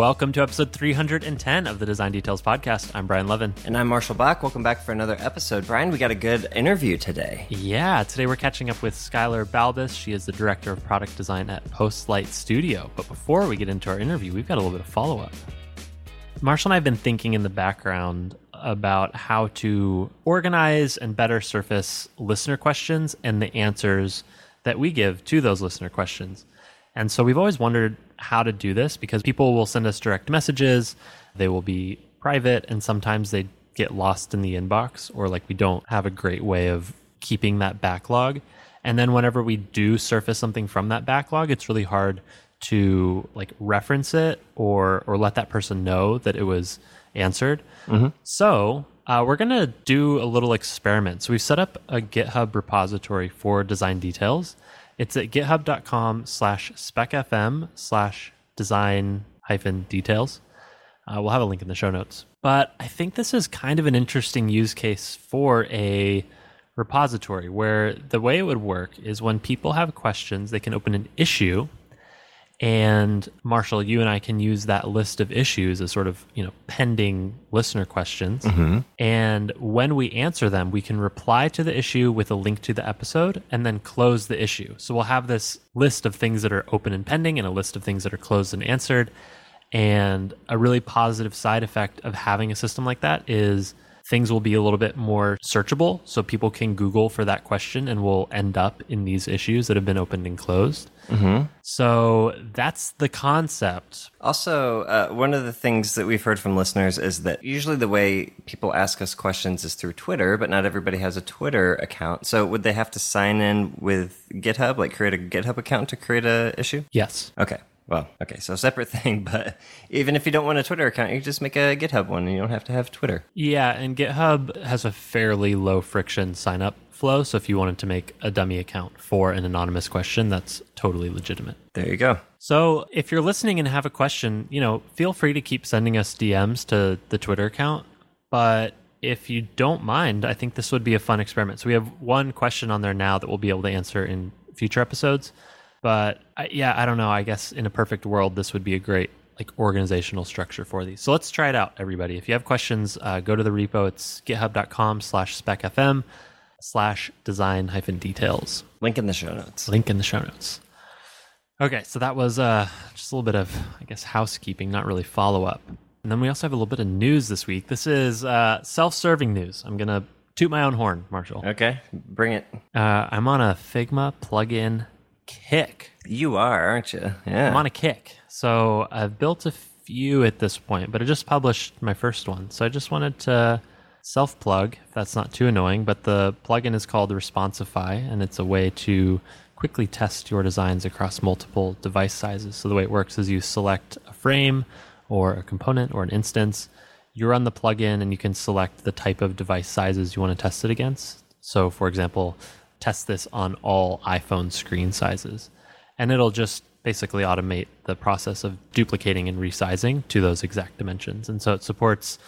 Welcome to episode 310 of the Design Details Podcast. I'm Brian Lovin. And I'm Marshall Bock. Welcome back for another episode. Brian, we got a good interview today. Yeah, today we're catching up with Skylar Balbus. She is the Director of Product Design at Postlight Studio. But before we get into our interview, we've got a little bit of follow up. Marshall and I have been thinking in the background about how to organize and better surface listener questions and the answers that we give to those listener questions. And so we've always wondered how to do this because people will send us direct messages, they will be private, and sometimes they get lost in the inbox, or like we don't have a great way of keeping that backlog. And then whenever we do surface something from that backlog, it's really hard to like reference it or or let that person know that it was answered. So uh, we're gonna do a little experiment. So we've set up a GitHub repository for design details. It's at github.com slash specfm slash design hyphen details. Uh, we'll have a link in the show notes. But I think this is kind of an interesting use case for a repository where the way it would work is when people have questions, they can open an issue and Marshall, you and I can use that list of issues as sort of, you know, pending listener questions. Mm-hmm. And when we answer them, we can reply to the issue with a link to the episode and then close the issue. So we'll have this list of things that are open and pending and a list of things that are closed and answered. And a really positive side effect of having a system like that is things will be a little bit more searchable. So people can Google for that question and will end up in these issues that have been opened and closed. So that's the concept. Also, uh, one of the things that we've heard from listeners is that usually the way people ask us questions is through Twitter, but not everybody has a Twitter account. So would they have to sign in with GitHub, like create a GitHub account to create a issue? Yes. Okay. Well, okay, so separate thing, but even if you don't want a Twitter account, you just make a GitHub one and you don't have to have Twitter. Yeah, and GitHub has a fairly low friction sign up flow. So if you wanted to make a dummy account for an anonymous question, that's totally legitimate. There you go. So if you're listening and have a question, you know, feel free to keep sending us DMs to the Twitter account. But if you don't mind, I think this would be a fun experiment. So we have one question on there now that we'll be able to answer in future episodes. But I, yeah, I don't know. I guess in a perfect world, this would be a great like organizational structure for these. So let's try it out, everybody. If you have questions, uh, go to the repo. It's github.com slash specfm slash design hyphen details. Link in the show notes. Link in the show notes. Okay, so that was uh, just a little bit of, I guess, housekeeping, not really follow up. And then we also have a little bit of news this week. This is uh, self serving news. I'm going to toot my own horn, Marshall. Okay, bring it. Uh, I'm on a Figma plugin kick. You are, aren't you? Yeah. I'm on a kick. So I've built a few at this point, but I just published my first one. So I just wanted to self plug, if that's not too annoying. But the plugin is called Responsify, and it's a way to quickly test your designs across multiple device sizes. So the way it works is you select a frame or a component or an instance. You run the plugin and you can select the type of device sizes you want to test it against. So, for example, test this on all iPhone screen sizes. And it'll just basically automate the process of duplicating and resizing to those exact dimensions. And so it supports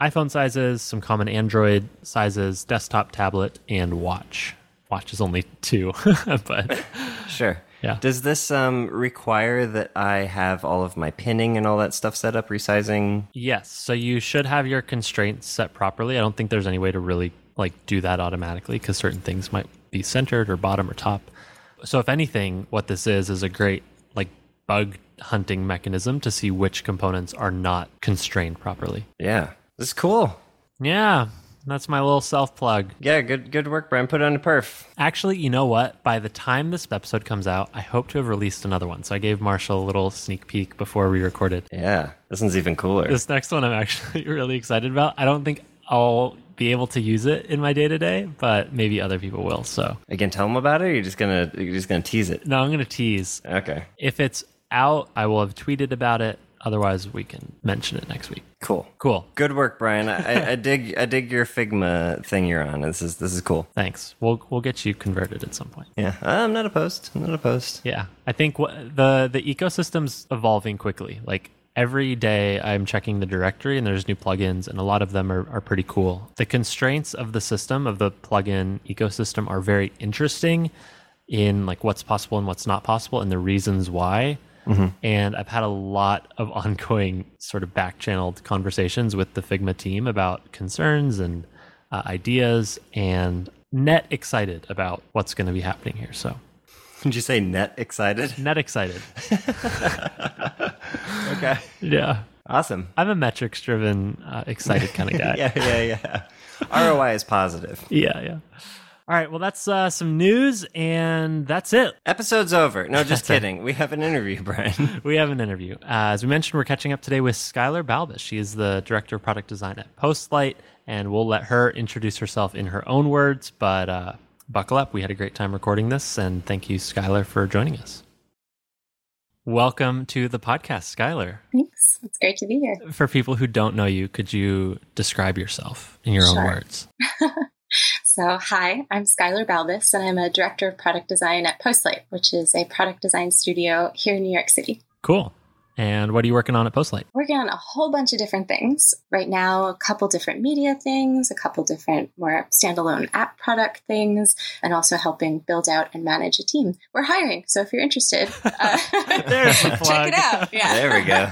iPhone sizes, some common Android sizes, desktop, tablet, and watch. Watch is only two, but Sure. Yeah. Does this um, require that I have all of my pinning and all that stuff set up, resizing? yes. So you should have your constraints set properly. I don't think there's any way to really like do that automatically because certain things might be centered or bottom or top. So if anything, what this is is a great like bug hunting mechanism to see which components are not constrained properly. Yeah. This is cool. Yeah, that's my little self plug. Yeah, good good work, Brian. Put it on a perf. Actually, you know what? By the time this episode comes out, I hope to have released another one. So I gave Marshall a little sneak peek before we recorded. Yeah. This one's even cooler. This next one I'm actually really excited about. I don't think I'll be able to use it in my day to day, but maybe other people will. So Again, tell them about it. Or you're just gonna you're just gonna tease it. no, I'm to tease. Okay. If it's out, I will have tweeted about it. Otherwise, we can mention it next week. Cool. Cool. Good work, Brian. I, I dig I dig your Figma thing you're on. This is this is cool. Thanks. We'll we'll get you converted at some point. Yeah, uh, I'm not opposed. I'm not opposed. Yeah, I think what, the the ecosystem's evolving quickly. Like every day, I'm checking the directory, and there's new plugins, and a lot of them are, are pretty cool. The constraints of the system of the plugin ecosystem are very interesting in like what's possible and what's not possible, and the reasons why. Mm-hmm. And I've had a lot of ongoing sort of back channeled conversations with the Figma team about concerns and uh, ideas and net excited about what's going to be happening here. So, did you say net excited? Net excited. okay. Yeah. Awesome. I'm a metrics driven, uh, excited kind of guy. yeah, yeah, yeah. ROI is positive. Yeah, yeah. All right, well, that's uh, some news, and that's it. Episode's over. No, just kidding. We have an interview, Brian. we have an interview. Uh, as we mentioned, we're catching up today with Skylar Balbus. She is the director of product design at Postlight, and we'll let her introduce herself in her own words. But uh, buckle up. We had a great time recording this, and thank you, Skylar, for joining us. Welcome to the podcast, Skylar. Thanks. It's great to be here. For people who don't know you, could you describe yourself in your sure. own words? So, hi, I'm Skylar Balbus, and I'm a director of product design at Postlight, which is a product design studio here in New York City. Cool. And what are you working on at Postlight? Working on a whole bunch of different things. Right now, a couple different media things, a couple different more standalone app product things, and also helping build out and manage a team. We're hiring, so if you're interested, uh, there's the check it out. Yeah, there we go.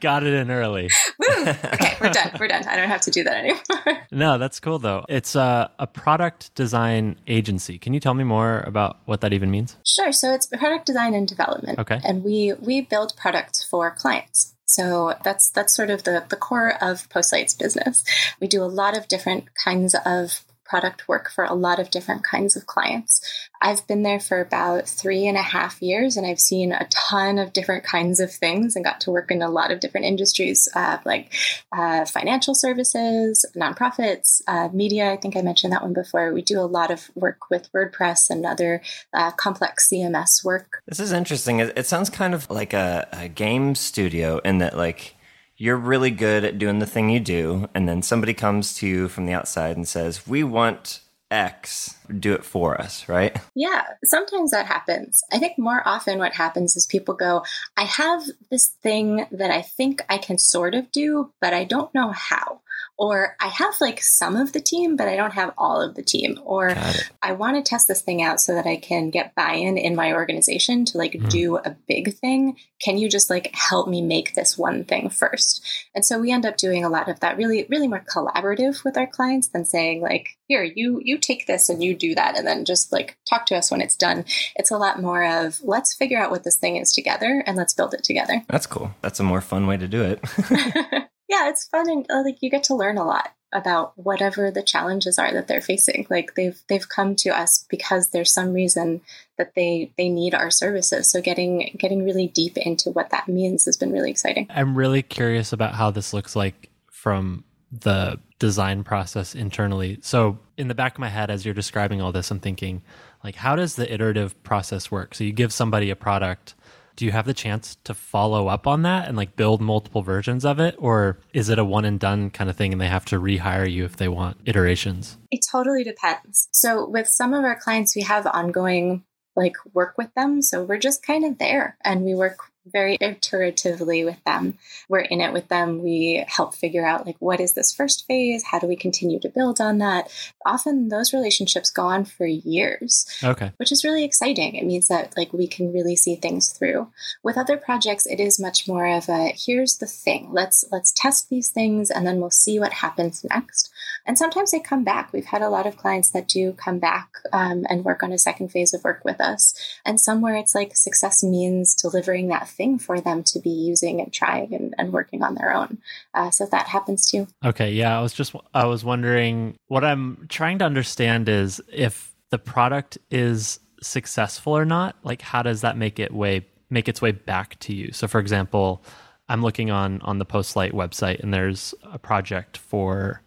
Got it in early. Woo! Okay, we're done. We're done. I don't have to do that anymore. no, that's cool though. It's a, a product design agency. Can you tell me more about what that even means? Sure. So it's product design and development. Okay. And we we build products for for clients. So that's that's sort of the, the core of Postlight's business. We do a lot of different kinds of product work for a lot of different kinds of clients. I've been there for about three and a half years and I've seen a ton of different kinds of things and got to work in a lot of different industries uh, like uh, financial services, nonprofits, uh, media. I think I mentioned that one before. We do a lot of work with WordPress and other uh, complex CMS work. This is interesting. It, it sounds kind of like a, a game studio in that, like, you're really good at doing the thing you do, and then somebody comes to you from the outside and says, We want X, do it for us, right? Yeah, sometimes that happens. I think more often what happens is people go, I have this thing that I think I can sort of do, but I don't know how or I have like some of the team, but I don't have all of the team, or I want to test this thing out so that I can get buy in in my organization to like mm. do a big thing. Can you just like help me make this one thing first? And so we end up doing a lot of that really, really more collaborative with our clients than saying like, here, you, you take this and you do that. And then just like talk to us when it's done. It's a lot more of let's figure out what this thing is together and let's build it together. That's cool. That's a more fun way to do it. yeah, it's fun and uh, like you get to learn a lot about whatever the challenges are that they're facing. Like they've they've come to us because there's some reason that they they need our services. So getting getting really deep into what that means has been really exciting. I'm really curious about how this looks like from the design process internally. So in the back of my head as you're describing all this I'm thinking like how does the iterative process work? So you give somebody a product do you have the chance to follow up on that and like build multiple versions of it? Or is it a one and done kind of thing and they have to rehire you if they want iterations? It totally depends. So with some of our clients we have ongoing like work with them. So we're just kind of there and we work very iteratively with them. We're in it with them. We help figure out like what is this first phase? How do we continue to build on that? Often those relationships go on for years. Okay. Which is really exciting. It means that like we can really see things through. With other projects it is much more of a here's the thing. Let's let's test these things and then we'll see what happens next. And sometimes they come back. We've had a lot of clients that do come back um, and work on a second phase of work with us. And somewhere it's like success means delivering that thing for them to be using and trying and, and working on their own. Uh, so that happens too. Okay. Yeah. I was just, I was wondering what I'm trying to understand is if the product is successful or not, like how does that make it way, make its way back to you? So for example, I'm looking on on the Postlight website and there's a project for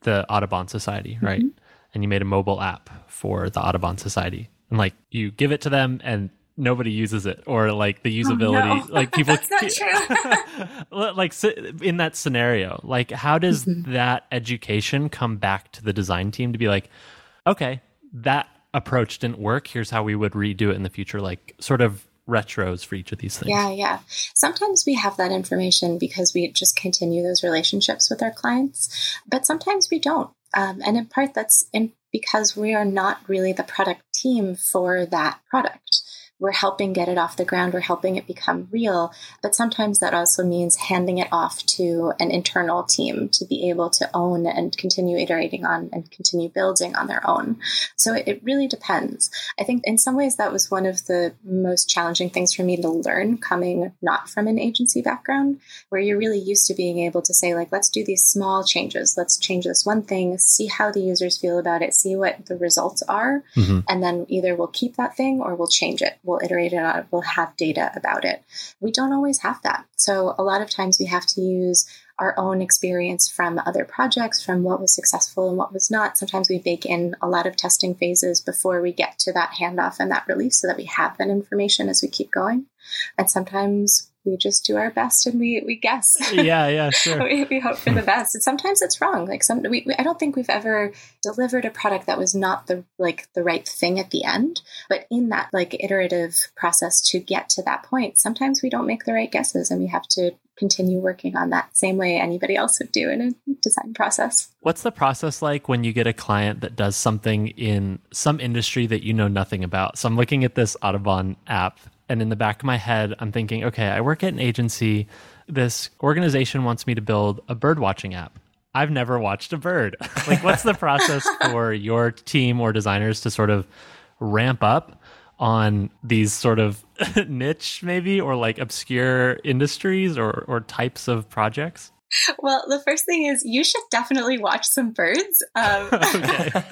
the Audubon Society, right? Mm-hmm. And you made a mobile app for the Audubon Society. And like you give it to them and nobody uses it or like the usability oh, no. like people That's not true. like in that scenario like how does mm-hmm. that education come back to the design team to be like okay that approach didn't work here's how we would redo it in the future like sort of retros for each of these things yeah yeah sometimes we have that information because we just continue those relationships with our clients but sometimes we don't um, and in part that's in because we are not really the product team for that product we're helping get it off the ground, we're helping it become real. But sometimes that also means handing it off to an internal team to be able to own and continue iterating on and continue building on their own. So it, it really depends. I think in some ways that was one of the most challenging things for me to learn coming not from an agency background, where you're really used to being able to say, like, let's do these small changes. Let's change this one thing, see how the users feel about it, see what the results are, mm-hmm. and then either we'll keep that thing or we'll change it. We'll iterate it on it. We'll have data about it. We don't always have that. So a lot of times we have to use our own experience from other projects, from what was successful and what was not. Sometimes we bake in a lot of testing phases before we get to that handoff and that release so that we have that information as we keep going. And sometimes we just do our best and we, we guess. Yeah, yeah, sure. we, we hope for the best. And sometimes it's wrong. Like some, we, I don't think we've ever delivered a product that was not the like the right thing at the end. But in that like iterative process to get to that point, sometimes we don't make the right guesses, and we have to continue working on that same way anybody else would do in a design process. What's the process like when you get a client that does something in some industry that you know nothing about? So I'm looking at this Audubon app and in the back of my head, I'm thinking, okay, I work at an agency. This organization wants me to build a bird watching app. I've never watched a bird. like, what's the process for your team or designers to sort of ramp up on these sort of niche, maybe, or like obscure industries or, or types of projects? Well, the first thing is you should definitely watch some birds. Um, okay.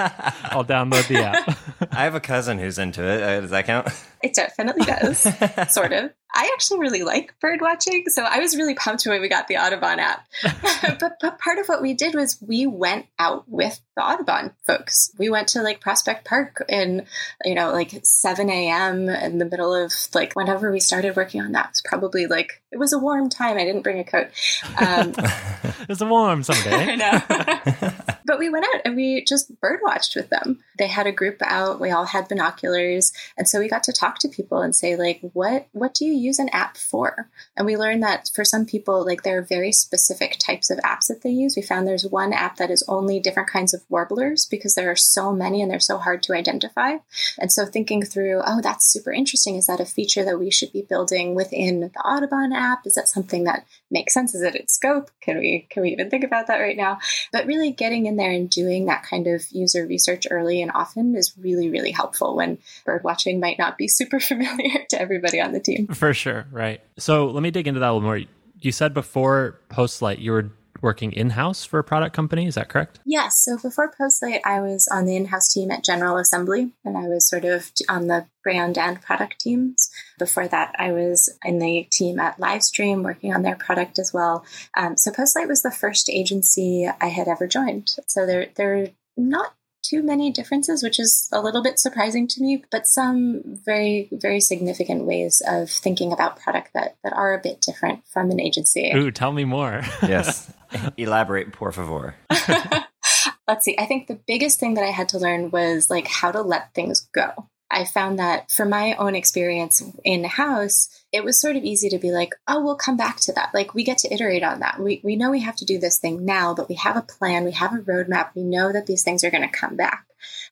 I'll download the app. I have a cousin who's into it. Uh, does that count? It definitely does, sort of. I actually really like bird watching, so I was really pumped when we got the Audubon app. but, but part of what we did was we went out with the Audubon folks. We went to like Prospect Park in, you know, like 7 a.m. in the middle of like whenever we started working on that. It was probably like, it was a warm time. I didn't bring a coat. Um, it's a warm someday. I know. but we went out and we just bird watched with them. They had a group out. We all had binoculars. And so we got to talk to people and say, like, what, what do you use an app for? And we learned that for some people, like there are very specific types of apps that they use. We found there's one app that is only different kinds of warblers because there are so many and they're so hard to identify. And so thinking through, oh, that's super interesting. Is that a feature that we should be building within the Audubon app? Is that something that makes sense? Is it in scope? Can we can we even think about that right now? But really getting in there and doing that kind of user research early and often is really, really helpful when bird watching might not be super familiar to everybody on the team. For sure, right. So let me dig into that a little more. You said before Postlight you were working in house for a product company. Is that correct? Yes. So before Postlight, I was on the in house team at General Assembly, and I was sort of on the brand and product teams. Before that, I was in the team at Livestream working on their product as well. Um, so Postlight was the first agency I had ever joined. So they're, they're not too many differences, which is a little bit surprising to me, but some very, very significant ways of thinking about product that, that are a bit different from an agency. Ooh, tell me more. yes. Elaborate, por favor. Let's see. I think the biggest thing that I had to learn was like how to let things go. I found that for my own experience in the house, it was sort of easy to be like, oh, we'll come back to that. Like, we get to iterate on that. We, we know we have to do this thing now, but we have a plan, we have a roadmap, we know that these things are going to come back.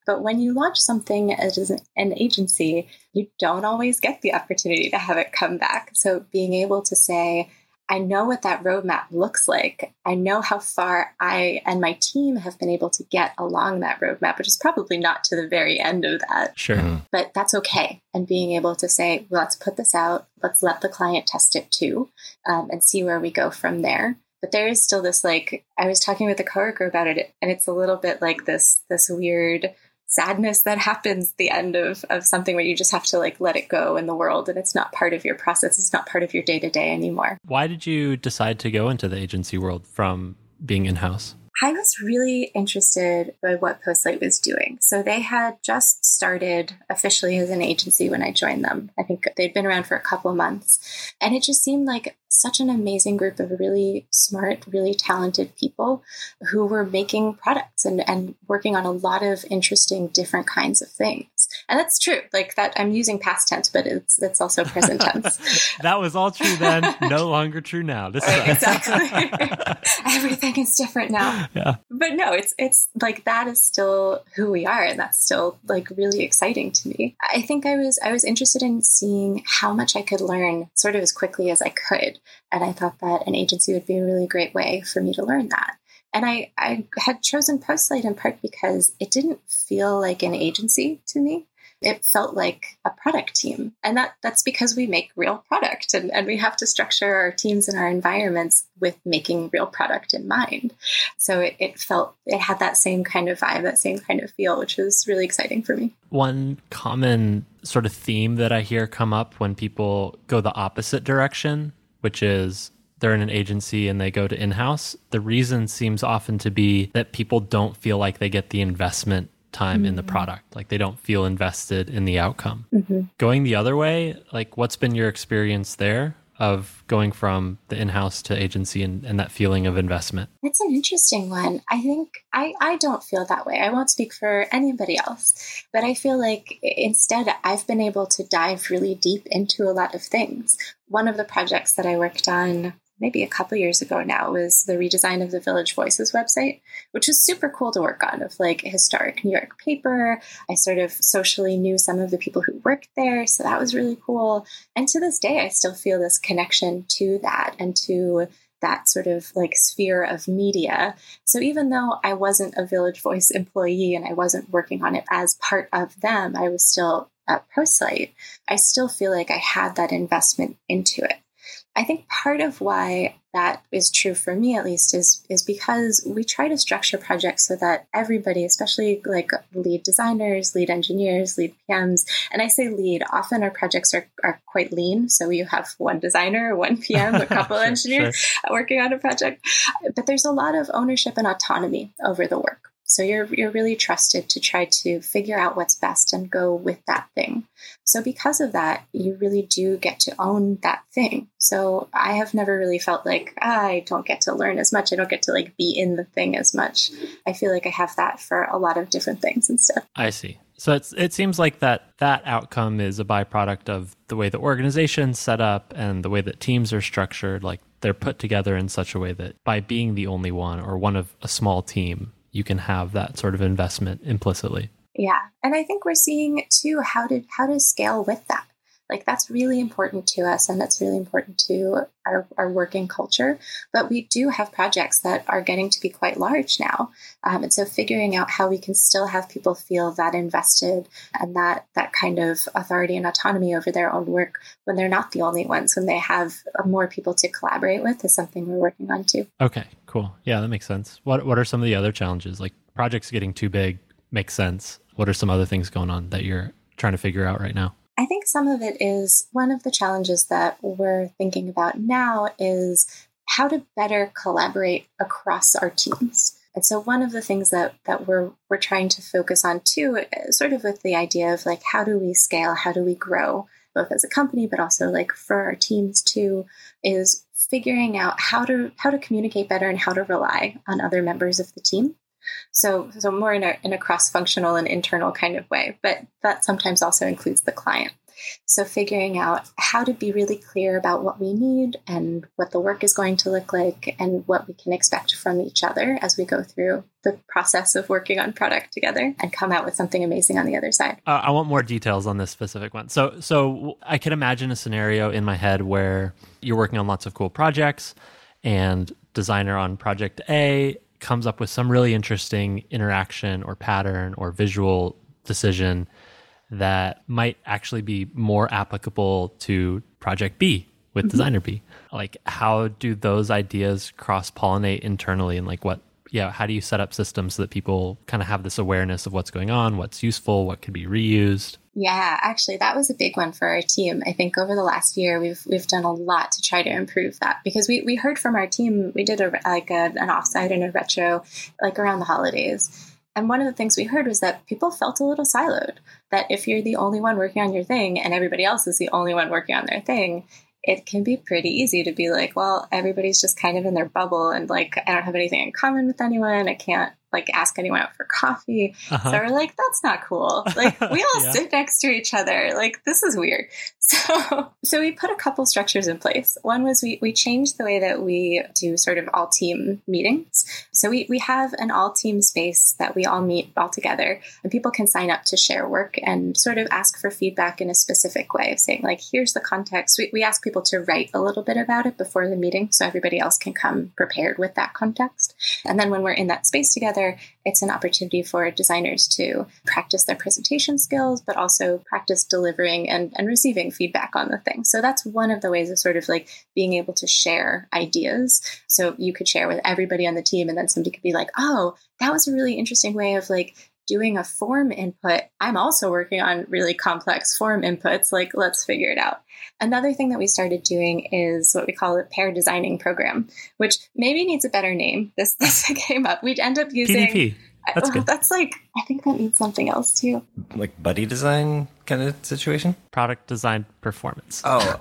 But when you launch something as an agency, you don't always get the opportunity to have it come back. So, being able to say, I know what that roadmap looks like. I know how far I and my team have been able to get along that roadmap, which is probably not to the very end of that. Sure. Mm-hmm. But that's okay. And being able to say, well, let's put this out, let's let the client test it too, um, and see where we go from there. But there is still this like I was talking with a coworker about it, and it's a little bit like this this weird sadness that happens the end of, of something where you just have to like let it go in the world and it's not part of your process. It's not part of your day to day anymore. Why did you decide to go into the agency world from being in-house I was really interested by what Postlight was doing. So they had just started officially as an agency when I joined them. I think they'd been around for a couple of months. And it just seemed like such an amazing group of really smart, really talented people who were making products and, and working on a lot of interesting different kinds of things. And that's true. Like that I'm using past tense, but it's it's also present tense. that was all true then, no longer true now. This is exactly. Everything is different now. yeah. But no, it's it's like that is still who we are and that's still like really exciting to me. I think I was I was interested in seeing how much I could learn sort of as quickly as I could. And I thought that an agency would be a really great way for me to learn that. And I, I had chosen Postlight in part because it didn't feel like an agency to me it felt like a product team. And that that's because we make real product and, and we have to structure our teams and our environments with making real product in mind. So it, it felt it had that same kind of vibe, that same kind of feel, which was really exciting for me. One common sort of theme that I hear come up when people go the opposite direction, which is they're in an agency and they go to in-house the reason seems often to be that people don't feel like they get the investment time mm-hmm. in the mm. product. Like they don't feel invested in the outcome. Mm-hmm. Going the other way, like what's been your experience there of going from the in-house to agency and, and that feeling of investment? It's an interesting one. I think I, I don't feel that way. I won't speak for anybody else, but I feel like instead I've been able to dive really deep into a lot of things. One of the projects that I worked on maybe a couple years ago now was the redesign of the Village Voices website, which was super cool to work on of like historic New York paper. I sort of socially knew some of the people who worked there, so that was really cool. And to this day, I still feel this connection to that and to that sort of like sphere of media. So even though I wasn't a Village Voice employee and I wasn't working on it as part of them, I was still at Postlight. I still feel like I had that investment into it. I think part of why that is true for me at least is is because we try to structure projects so that everybody, especially like lead designers, lead engineers, lead PMs, and I say lead, often our projects are, are quite lean. So you have one designer, one PM, a couple engineers sure. working on a project. But there's a lot of ownership and autonomy over the work. So you're you're really trusted to try to figure out what's best and go with that thing. So because of that, you really do get to own that thing. So I have never really felt like ah, I don't get to learn as much. I don't get to like be in the thing as much. I feel like I have that for a lot of different things and stuff. I see. So it's it seems like that that outcome is a byproduct of the way the organization's set up and the way that teams are structured. Like they're put together in such a way that by being the only one or one of a small team, you can have that sort of investment implicitly. Yeah. And I think we're seeing too how to how to scale with that. Like that's really important to us and that's really important to our, our working culture. But we do have projects that are getting to be quite large now. Um, and so figuring out how we can still have people feel that invested and that that kind of authority and autonomy over their own work when they're not the only ones, when they have more people to collaborate with is something we're working on too. Okay, cool. Yeah, that makes sense. What what are some of the other challenges? Like projects getting too big makes sense. What are some other things going on that you're trying to figure out right now? I think some of it is one of the challenges that we're thinking about now is how to better collaborate across our teams. And so one of the things that that we're we're trying to focus on too, sort of with the idea of like how do we scale, how do we grow, both as a company but also like for our teams too, is figuring out how to how to communicate better and how to rely on other members of the team. So, so more in a, in a cross-functional and internal kind of way, but that sometimes also includes the client. So figuring out how to be really clear about what we need and what the work is going to look like and what we can expect from each other as we go through the process of working on product together and come out with something amazing on the other side. Uh, I want more details on this specific one. So, so I can imagine a scenario in my head where you're working on lots of cool projects and designer on project A comes up with some really interesting interaction or pattern or visual decision that might actually be more applicable to project B with mm-hmm. designer B. Like how do those ideas cross pollinate internally and like what yeah, how do you set up systems so that people kind of have this awareness of what's going on, what's useful, what could be reused? Yeah, actually, that was a big one for our team. I think over the last year, we've we've done a lot to try to improve that because we, we heard from our team. We did a like a, an offsite and a retro like around the holidays, and one of the things we heard was that people felt a little siloed. That if you're the only one working on your thing and everybody else is the only one working on their thing, it can be pretty easy to be like, well, everybody's just kind of in their bubble and like I don't have anything in common with anyone. I can't like ask anyone out for coffee. Uh-huh. So we're like, that's not cool. Like we all Yeah. sit next to each other. Like this is weird. So so we put a couple structures in place. One was we we changed the way that we do sort of all team meetings. So we we have an all team space that we all meet all together and people can sign up to share work and sort of ask for feedback in a specific way of saying like here's the context. We we ask people to write a little bit about it before the meeting so everybody else can come prepared with that context. And then when we're in that space together, it's an opportunity for designers to practice their presentation skills, but also practice delivering and, and receiving feedback on the thing. So that's one of the ways of sort of like being able to share ideas. So you could share with everybody on the team, and then somebody could be like, oh, that was a really interesting way of like doing a form input. I'm also working on really complex form inputs. Like, let's figure it out. Another thing that we started doing is what we call a pair designing program, which maybe needs a better name. This this came up. We'd end up using PDP. That's oh, good. That's like I think that means something else too. Like buddy design kind of situation? Product design performance. Oh.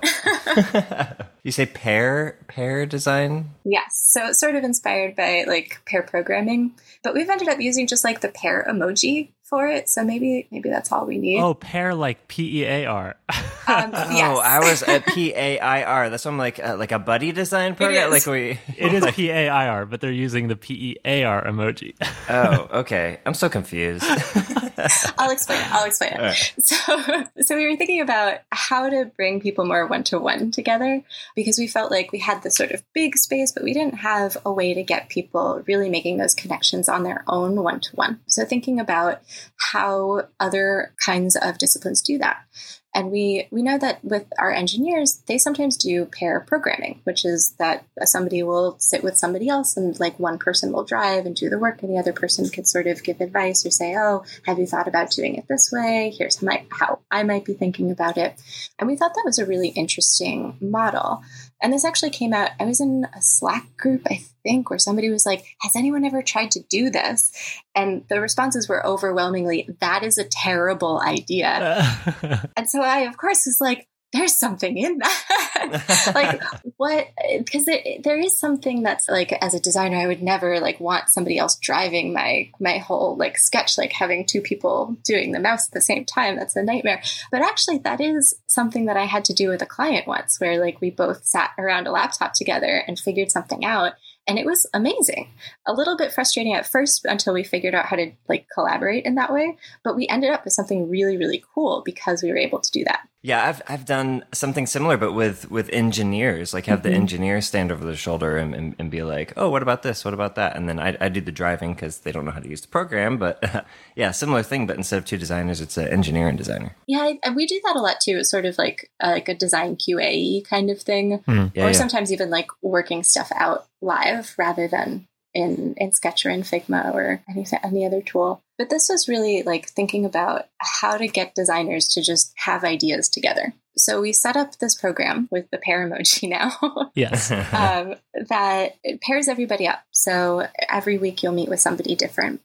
you say pair pair design? Yes. So it's sort of inspired by like pair programming, but we've ended up using just like the pair emoji for it. So maybe maybe that's all we need. Oh, pair like P E A R. Um, yes. Oh, I was at P A I R. That's what I'm like, uh, like a buddy design program. is. Like we. It is P A I R, but they're using the P E A R emoji. Oh, okay. I'm so confused. I'll explain it. I'll explain it. So, so we were thinking about how to bring people more one to one together because we felt like we had this sort of big space, but we didn't have a way to get people really making those connections on their own one to one. So, thinking about how other kinds of disciplines do that. And we, we know that with our engineers, they sometimes do pair programming, which is that somebody will sit with somebody else and like one person will drive and do the work and the other person could sort of give advice or say, oh, have you thought about doing it this way? Here's how, my, how I might be thinking about it. And we thought that was a really interesting model. And this actually came out, I was in a Slack group, I think, where somebody was like, Has anyone ever tried to do this? And the responses were overwhelmingly, That is a terrible idea. And so I, of course, was like, there's something in that. like, what? Because there is something that's like, as a designer, I would never like want somebody else driving my my whole like sketch, like having two people doing the mouse at the same time. That's a nightmare. But actually, that is something that I had to do with a client once, where like we both sat around a laptop together and figured something out and it was amazing. A little bit frustrating at first until we figured out how to like collaborate in that way but we ended up with something really really cool because we were able to do that Yeah, I've I've done something similar, but with with engineers. Like, have the engineers stand over their shoulder and, and, and be like, "Oh, what about this? What about that?" And then I, I do the driving because they don't know how to use the program. But yeah, similar thing. But instead of two designers, it's an engineer and designer. yeah I, we do that a lot too it's sort of like uh, like a design qa kind of thing Yeah, or yeah. sometimes even like working stuff out live rather than in in sketch or in figma or any, any other tool but this was really like thinking about how to get designers to just have ideas together so we set up this program with the pair emoji now yes. um, that pairs everybody up. So every week you'll meet with somebody different.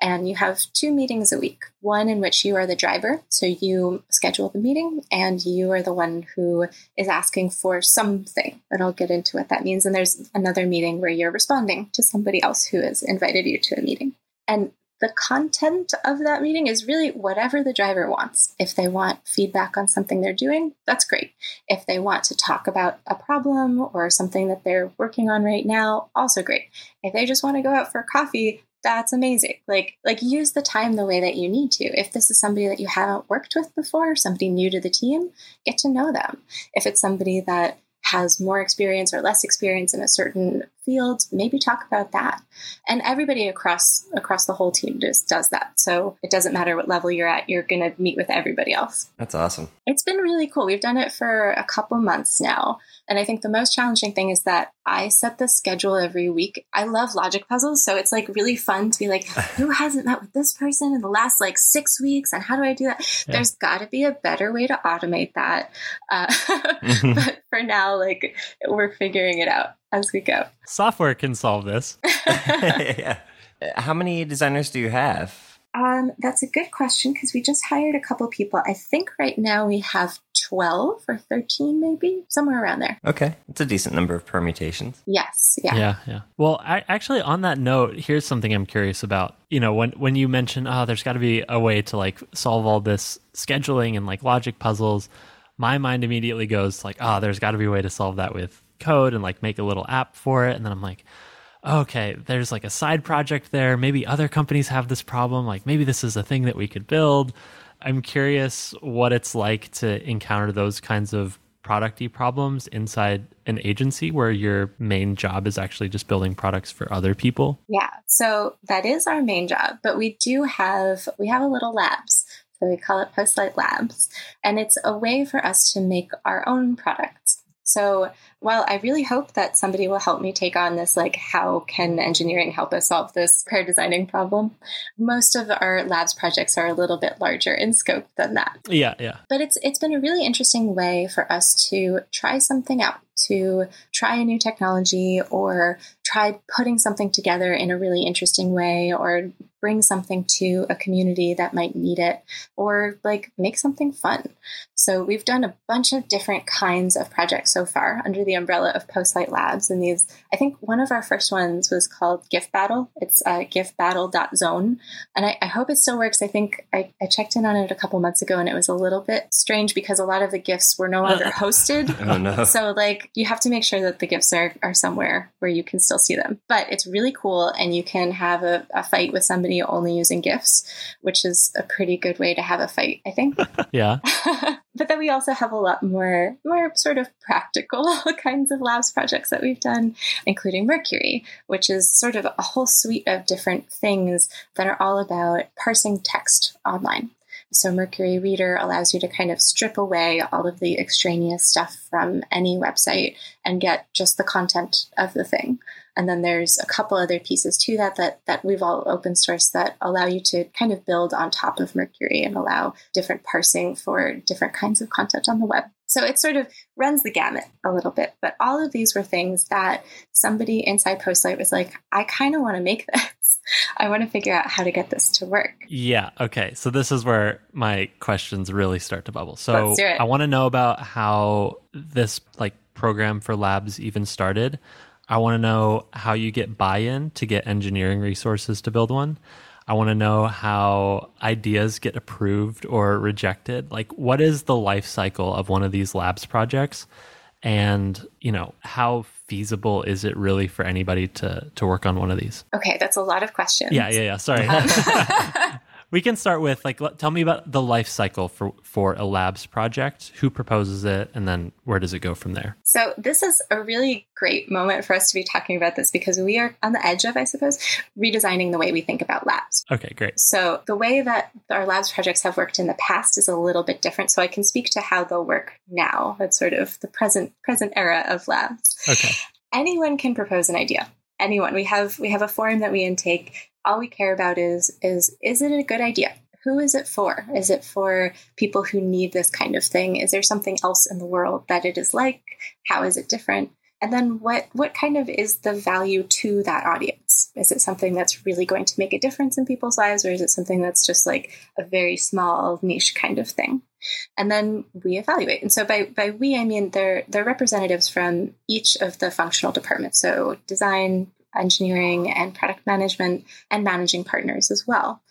And you have two meetings a week one in which you are the driver. So you schedule the meeting and you are the one who is asking for something. And I'll get into what that means. And there's another meeting where you're responding to somebody else who has invited you to a meeting. And the content of that meeting is really whatever the driver wants. If they want feedback on something they're doing, that's great. If they want to talk about a problem or something that they're working on right now, also great. If they just want to go out for coffee, that's amazing. Like like use the time the way that you need to. If this is somebody that you haven't worked with before, somebody new to the team, get to know them. If it's somebody that has more experience or less experience in a certain field, maybe talk about that. And everybody across across the whole team just does that. So it doesn't matter what level you're at, you're going to meet with everybody else. That's awesome. It's been really cool. We've done it for a couple months now. And I think the most challenging thing is that I set the schedule every week. I love logic puzzles. So it's like really fun to be like, who hasn't met with this person in the last like six weeks? And how do I do that? Yeah. There's got to be a better way to automate that. Uh, but for now, like we're figuring it out as we go. Software can solve this. yeah. How many designers do you have? Um, that's a good question because we just hired a couple people. I think right now we have 12 or 13, maybe somewhere around there. Okay. It's a decent number of permutations. Yes. Yeah. Yeah. Yeah. Well, I, actually, on that note, here's something I'm curious about. You know, when, when you mention, oh, there's got to be a way to like solve all this scheduling and like logic puzzles, my mind immediately goes like, oh, there's got to be a way to solve that with code and like make a little app for it. And then I'm like, okay, there's like a side project there. Maybe other companies have this problem. Like maybe this is a thing that we could build. I'm curious what it's like to encounter those kinds of producty problems inside an agency where your main job is actually just building products for other people. Yeah. So that is our main job, but we do have we have a little labs. So we call it Postlight Labs, and it's a way for us to make our own products. So while I really hope that somebody will help me take on this, like, how can engineering help us solve this pair designing problem? Most of our labs projects are a little bit larger in scope than that. Yeah, yeah. But it's it's been a really interesting way for us to try something out, to try a new technology or try putting something together in a really interesting way or bring something to a community that might need it or like make something fun. So we've done a bunch of different kinds of projects so far under the umbrella of Postlight Labs. And these, I think one of our first ones was called GIF Battle. It's uh, gifbattle.zone. And I, I hope it still works. I think I, I checked in on it a couple months ago and it was a little bit strange because a lot of the GIFs were no longer hosted. oh no. So like you have to make sure that the GIFs are, are somewhere where you can still see them. But it's really cool and you can have a, a fight with somebody only using GIFs, which is a pretty good way to have a fight, I think. yeah. but then we also have a lot more more sort of practical kinds of labs projects that we've done including mercury which is sort of a whole suite of different things that are all about parsing text online so mercury reader allows you to kind of strip away all of the extraneous stuff from any website and get just the content of the thing and then there's a couple other pieces to that that that we've all open source that allow you to kind of build on top of Mercury and allow different parsing for different kinds of content on the web. So it sort of runs the gamut a little bit. But all of these were things that somebody inside Postlight was like, I kind of want to make this. I want to figure out how to get this to work. Yeah. Okay. So this is where my questions really start to bubble. So I want to know about how this like program for labs even started. I want to know how you get buy in to get engineering resources to build one. I want to know how ideas get approved or rejected. Like, what is the life cycle of one of these labs projects? And, you know, how feasible is it really for anybody to to work on one of these? Okay, that's a lot of questions. Yeah, yeah, yeah. Sorry. Um, we can start with like tell me about the life cycle for for a labs project. Who proposes it and then where does it go from there? So this is a really great moment for us to be talking about this because we are on the edge of i suppose redesigning the way we think about labs. Okay great. So the way that our labs projects have worked in the past is a little bit different. So i can speak to how they'll work now. It's sort of the present present era of labs. Okay. Anyone can propose an idea. Anyone. We have we have a form that we intake all we care about is is is it a good idea? Who is it for? Is it for people who need this kind of thing? Is there something else in the world that it is like? How is it different? And then what what kind of is the value to that audience? Is it something that's really going to make a difference in people's lives or is it something that's just like a very small niche kind of thing? And then we evaluate. And so by by we i mean they're they're representatives from each of the functional departments. So design engineering and product management and managing partners as well.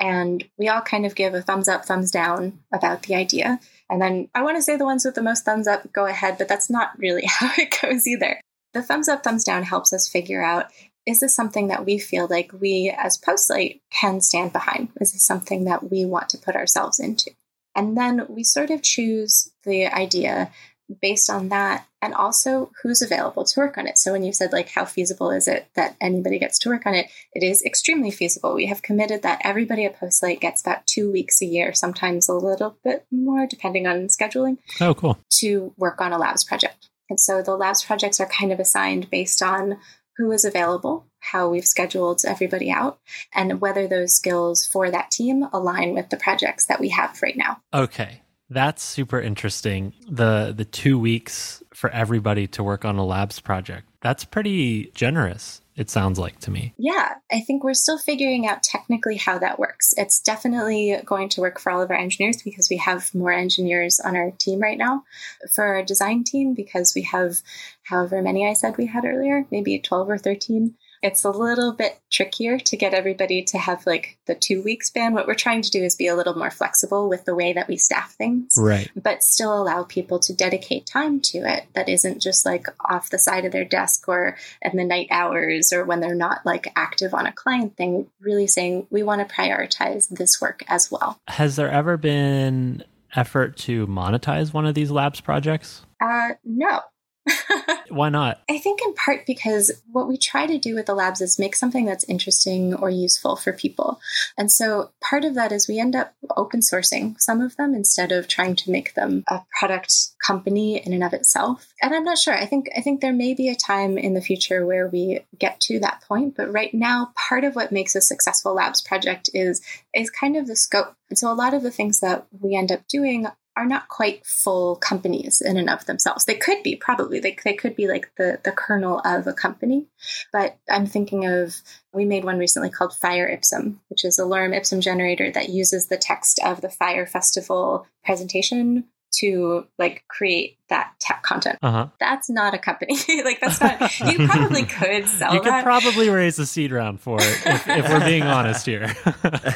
And we all kind of give a thumbs up, thumbs down about the idea. And then I want to say the ones with the most thumbs up go ahead, but that's not really how it goes either. The thumbs up, thumbs down helps us figure out is this something that we feel like we as Postlight can stand behind? Is this something that we want to put ourselves into? And then we sort of choose the idea based on that and also who's available to work on it. So when you said like how feasible is it that anybody gets to work on it, it is extremely feasible. We have committed that everybody at Postlight gets about 2 weeks a year, sometimes a little bit more depending on scheduling. Oh, cool. To work on a labs project. And so the labs projects are kind of assigned based on who is available, how we've scheduled everybody out, and whether those skills for that team align with the projects that we have right now. Okay. That's super interesting. The the 2 weeks for everybody to work on a labs project. That's pretty generous. it sounds like to me. Yeah, I think we're still figuring out technically how that works. It's definitely going to work for all of our engineers because we have more engineers on our team right now. For our design team, because we have however many I said we had earlier, maybe 12 or 13 it's a little bit trickier to get everybody to have like the two week span. What we're trying to do is be a little more flexible with the way that we staff things, right? But still allow people to dedicate time to it that isn't just like off the side of their desk or in the night hours or when they're not like active on a client thing. Really saying we want to prioritize this work as well. Has there ever been effort to monetize one of these labs projects? Uh, no. Why not? I think in part because what we try to do with the labs is make something that's interesting or useful for people. And so part of that is we end up open sourcing some of them instead of trying to make them a product company in and of itself. And I'm not sure. I think I think there may be a time in the future where we get to that point, but right now part of what makes a successful labs project is is kind of the scope. And so a lot of the things that we end up doing are not quite full companies in and of themselves. They could be, probably. They, they could be like the, the kernel of a company. But I'm thinking of, we made one recently called Fyre Ipsum, which is a lorem ipsum generator that uses the text of the Fyre Festival presentation to like create that tech content. Uh-huh. That's not a company. like that's not. You probably could sell. You could that. probably raise a seed round for it if, if we're being honest here.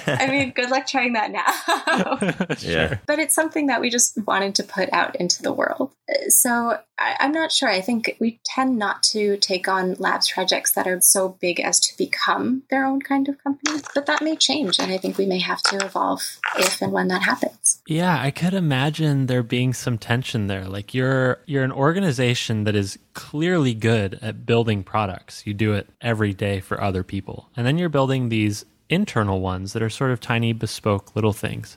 I mean, good luck trying that now. sure. Yeah. But it's something that we just wanted to put out into the world. So I, I'm not sure. I think we tend not to take on labs projects that are so big as to become their own kind of company. But that may change, and I think we may have to evolve if and when that happens. Yeah, I could imagine there being some tension there. Like you're you're an organization that is clearly good at building products. You do it every day for other people. And then you're building these internal ones that are sort of tiny bespoke little things.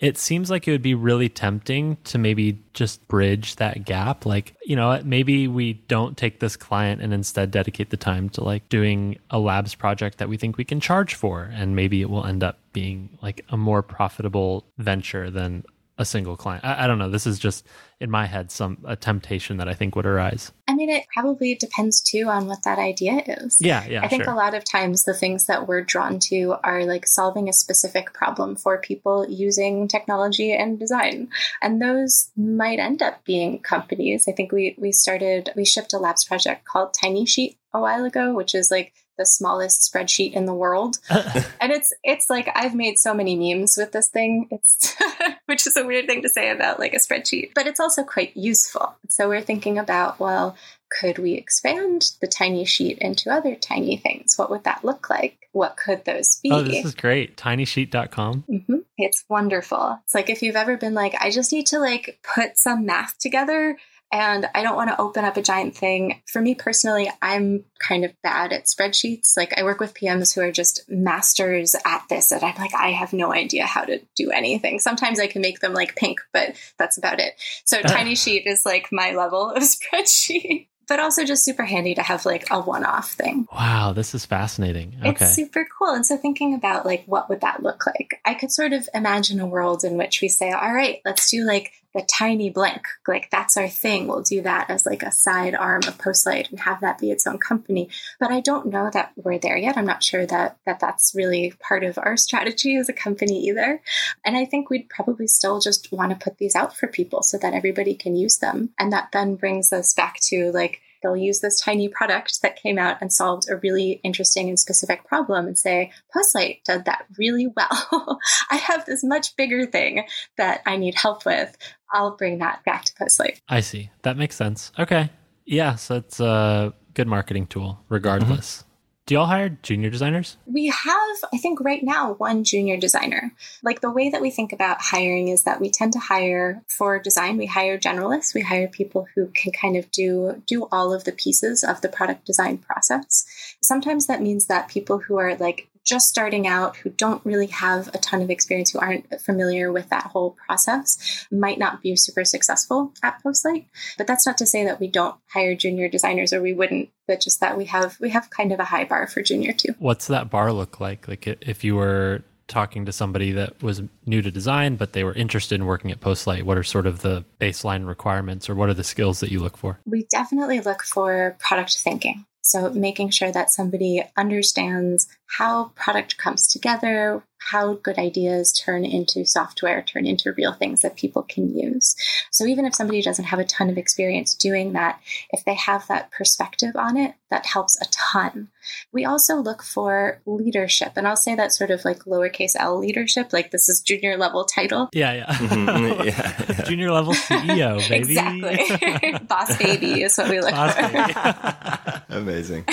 It seems like it would be really tempting to maybe just bridge that gap. Like, you know, maybe we don't take this client and instead dedicate the time to like doing a labs project that we think we can charge for. And maybe it will end up being like a more profitable venture than a single client. I, I, don't know. This is just in my head some a temptation that I think would arise. I mean, it probably depends too on what that idea is. Yeah, yeah. I think sure. a lot of times the things that we're drawn to are like solving a specific problem for people using technology and design, and those might end up being companies. I think we we started we shipped a labs project called Tiny Sheet a while ago, which is like the smallest spreadsheet in the world. and it's it's like I've made so many memes with this thing. It's which is a weird thing to say about like a spreadsheet, but it's also quite useful. So we're thinking about, well, could we expand the tiny sheet into other tiny things? What would that look like? What could those be? Oh, this is great. Tinysheet.com. Mm-hmm. It's wonderful. It's like if you've ever been like, I just need to like put some math together and I don't want to open up a giant thing. For me personally, I'm kind of bad at spreadsheets. Like I work with PMs who are just masters at this, and I'm like, I have no idea how to do anything. Sometimes I can make them like pink, but that's about it. So Tiny Sheet is like my level of spreadsheet. But also just super handy to have like a one-off thing. Wow, this is fascinating. Okay. It's super cool. And so thinking about like what would that look like? I could sort of imagine a world in which we say, all right, let's do like the tiny blank. Like that's our thing. We'll do that as like a side arm of Postlight and have that be its own company. But I don't know that we're there yet. I'm not sure that that that's really part of our strategy as a company either. And I think we'd probably still just want to put these out for people so that everybody can use them. And that then brings us back to like they'll use this tiny product that came out and solved a really interesting and specific problem and say, Postlight did that really well. I have this much bigger thing that I need help with. I'll bring that back to Postlight. I see. That makes sense. Okay. Yeah, so it's a good marketing tool, regardless. Mm-hmm. Do y'all hire junior designers? We have, I think, right now, one junior designer. Like the way that we think about hiring is that we tend to hire for design. We hire generalists. We hire people who can kind of do do all of the pieces of the product design process. Sometimes that means that people who are like just starting out, who don't really have a ton of experience, who aren't familiar with that whole process, might not be super successful at Postlight. But that's not to say that we don't hire junior designers or we wouldn't, but just that we have we have kind of a high bar for junior too. What's that bar look like? Like if you were talking to somebody that was new to design, but they were interested in working at Postlight, what are sort of the baseline requirements or what are the skills that you look for? We definitely look for product thinking. So making sure that somebody understands how product comes together, how good ideas turn into software, turn into real things that people can use. So even if somebody doesn't have a ton of experience doing that, if they have that perspective on it, that helps a ton. We also look for leadership, and I'll say that sort of like lowercase l leadership, like this is junior level title. Yeah, yeah. Mm-hmm. yeah, yeah. Junior level CEO, baby. Exactly. Boss baby is what we look Boss for. Amazing.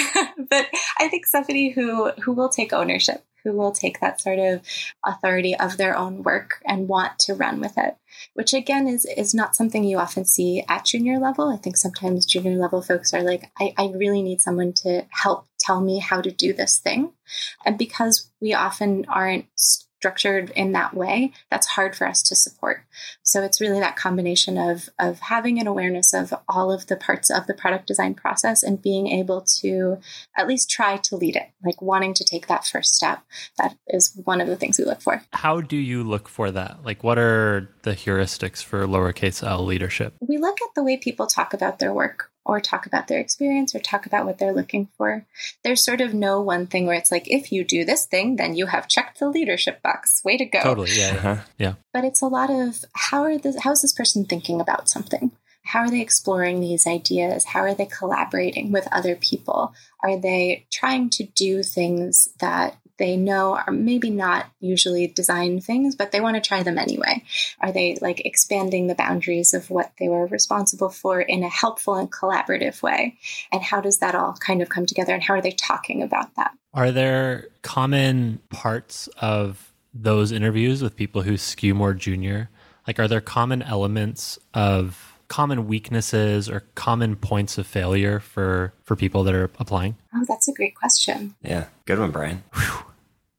but I think somebody who who will take ownership who will take that sort of authority of their own work and want to run with it which again is is not something you often see at junior level. I think sometimes junior level folks are like I, I really need someone to help tell me how to do this thing. And because we often aren't structured in that way, that's hard for us to support. So it's really that combination of, of having an awareness of all of the parts of the product design process and being able to at least try to lead it, like wanting to take that first step. That is one of the things we look for. How do you look for that? Like, what are the heuristics for lowercase l leadership? We look at the way people talk about their work or talk about their experience or talk about what they're looking for. There's sort of no one thing where it's like, if you do this thing, then you have checked the leadership box. Way to go. Totally. Yeah. Uh-huh. Yeah. But it's a lot of how are this, how is this person thinking about something? How are they exploring these ideas? How are they collaborating with other people? Are they trying to do things that they know are maybe not usually design things, but they want to try them anyway? Are they like expanding the boundaries of what they were responsible for in a helpful and collaborative way? And how does that all kind of come together? And how are they talking about that? Are there common parts of those interviews with people who skew more junior? Like, are there common elements of common weaknesses or common points of failure for for people that are applying? Oh, that's a great question. Yeah, good one, Brian. Whew.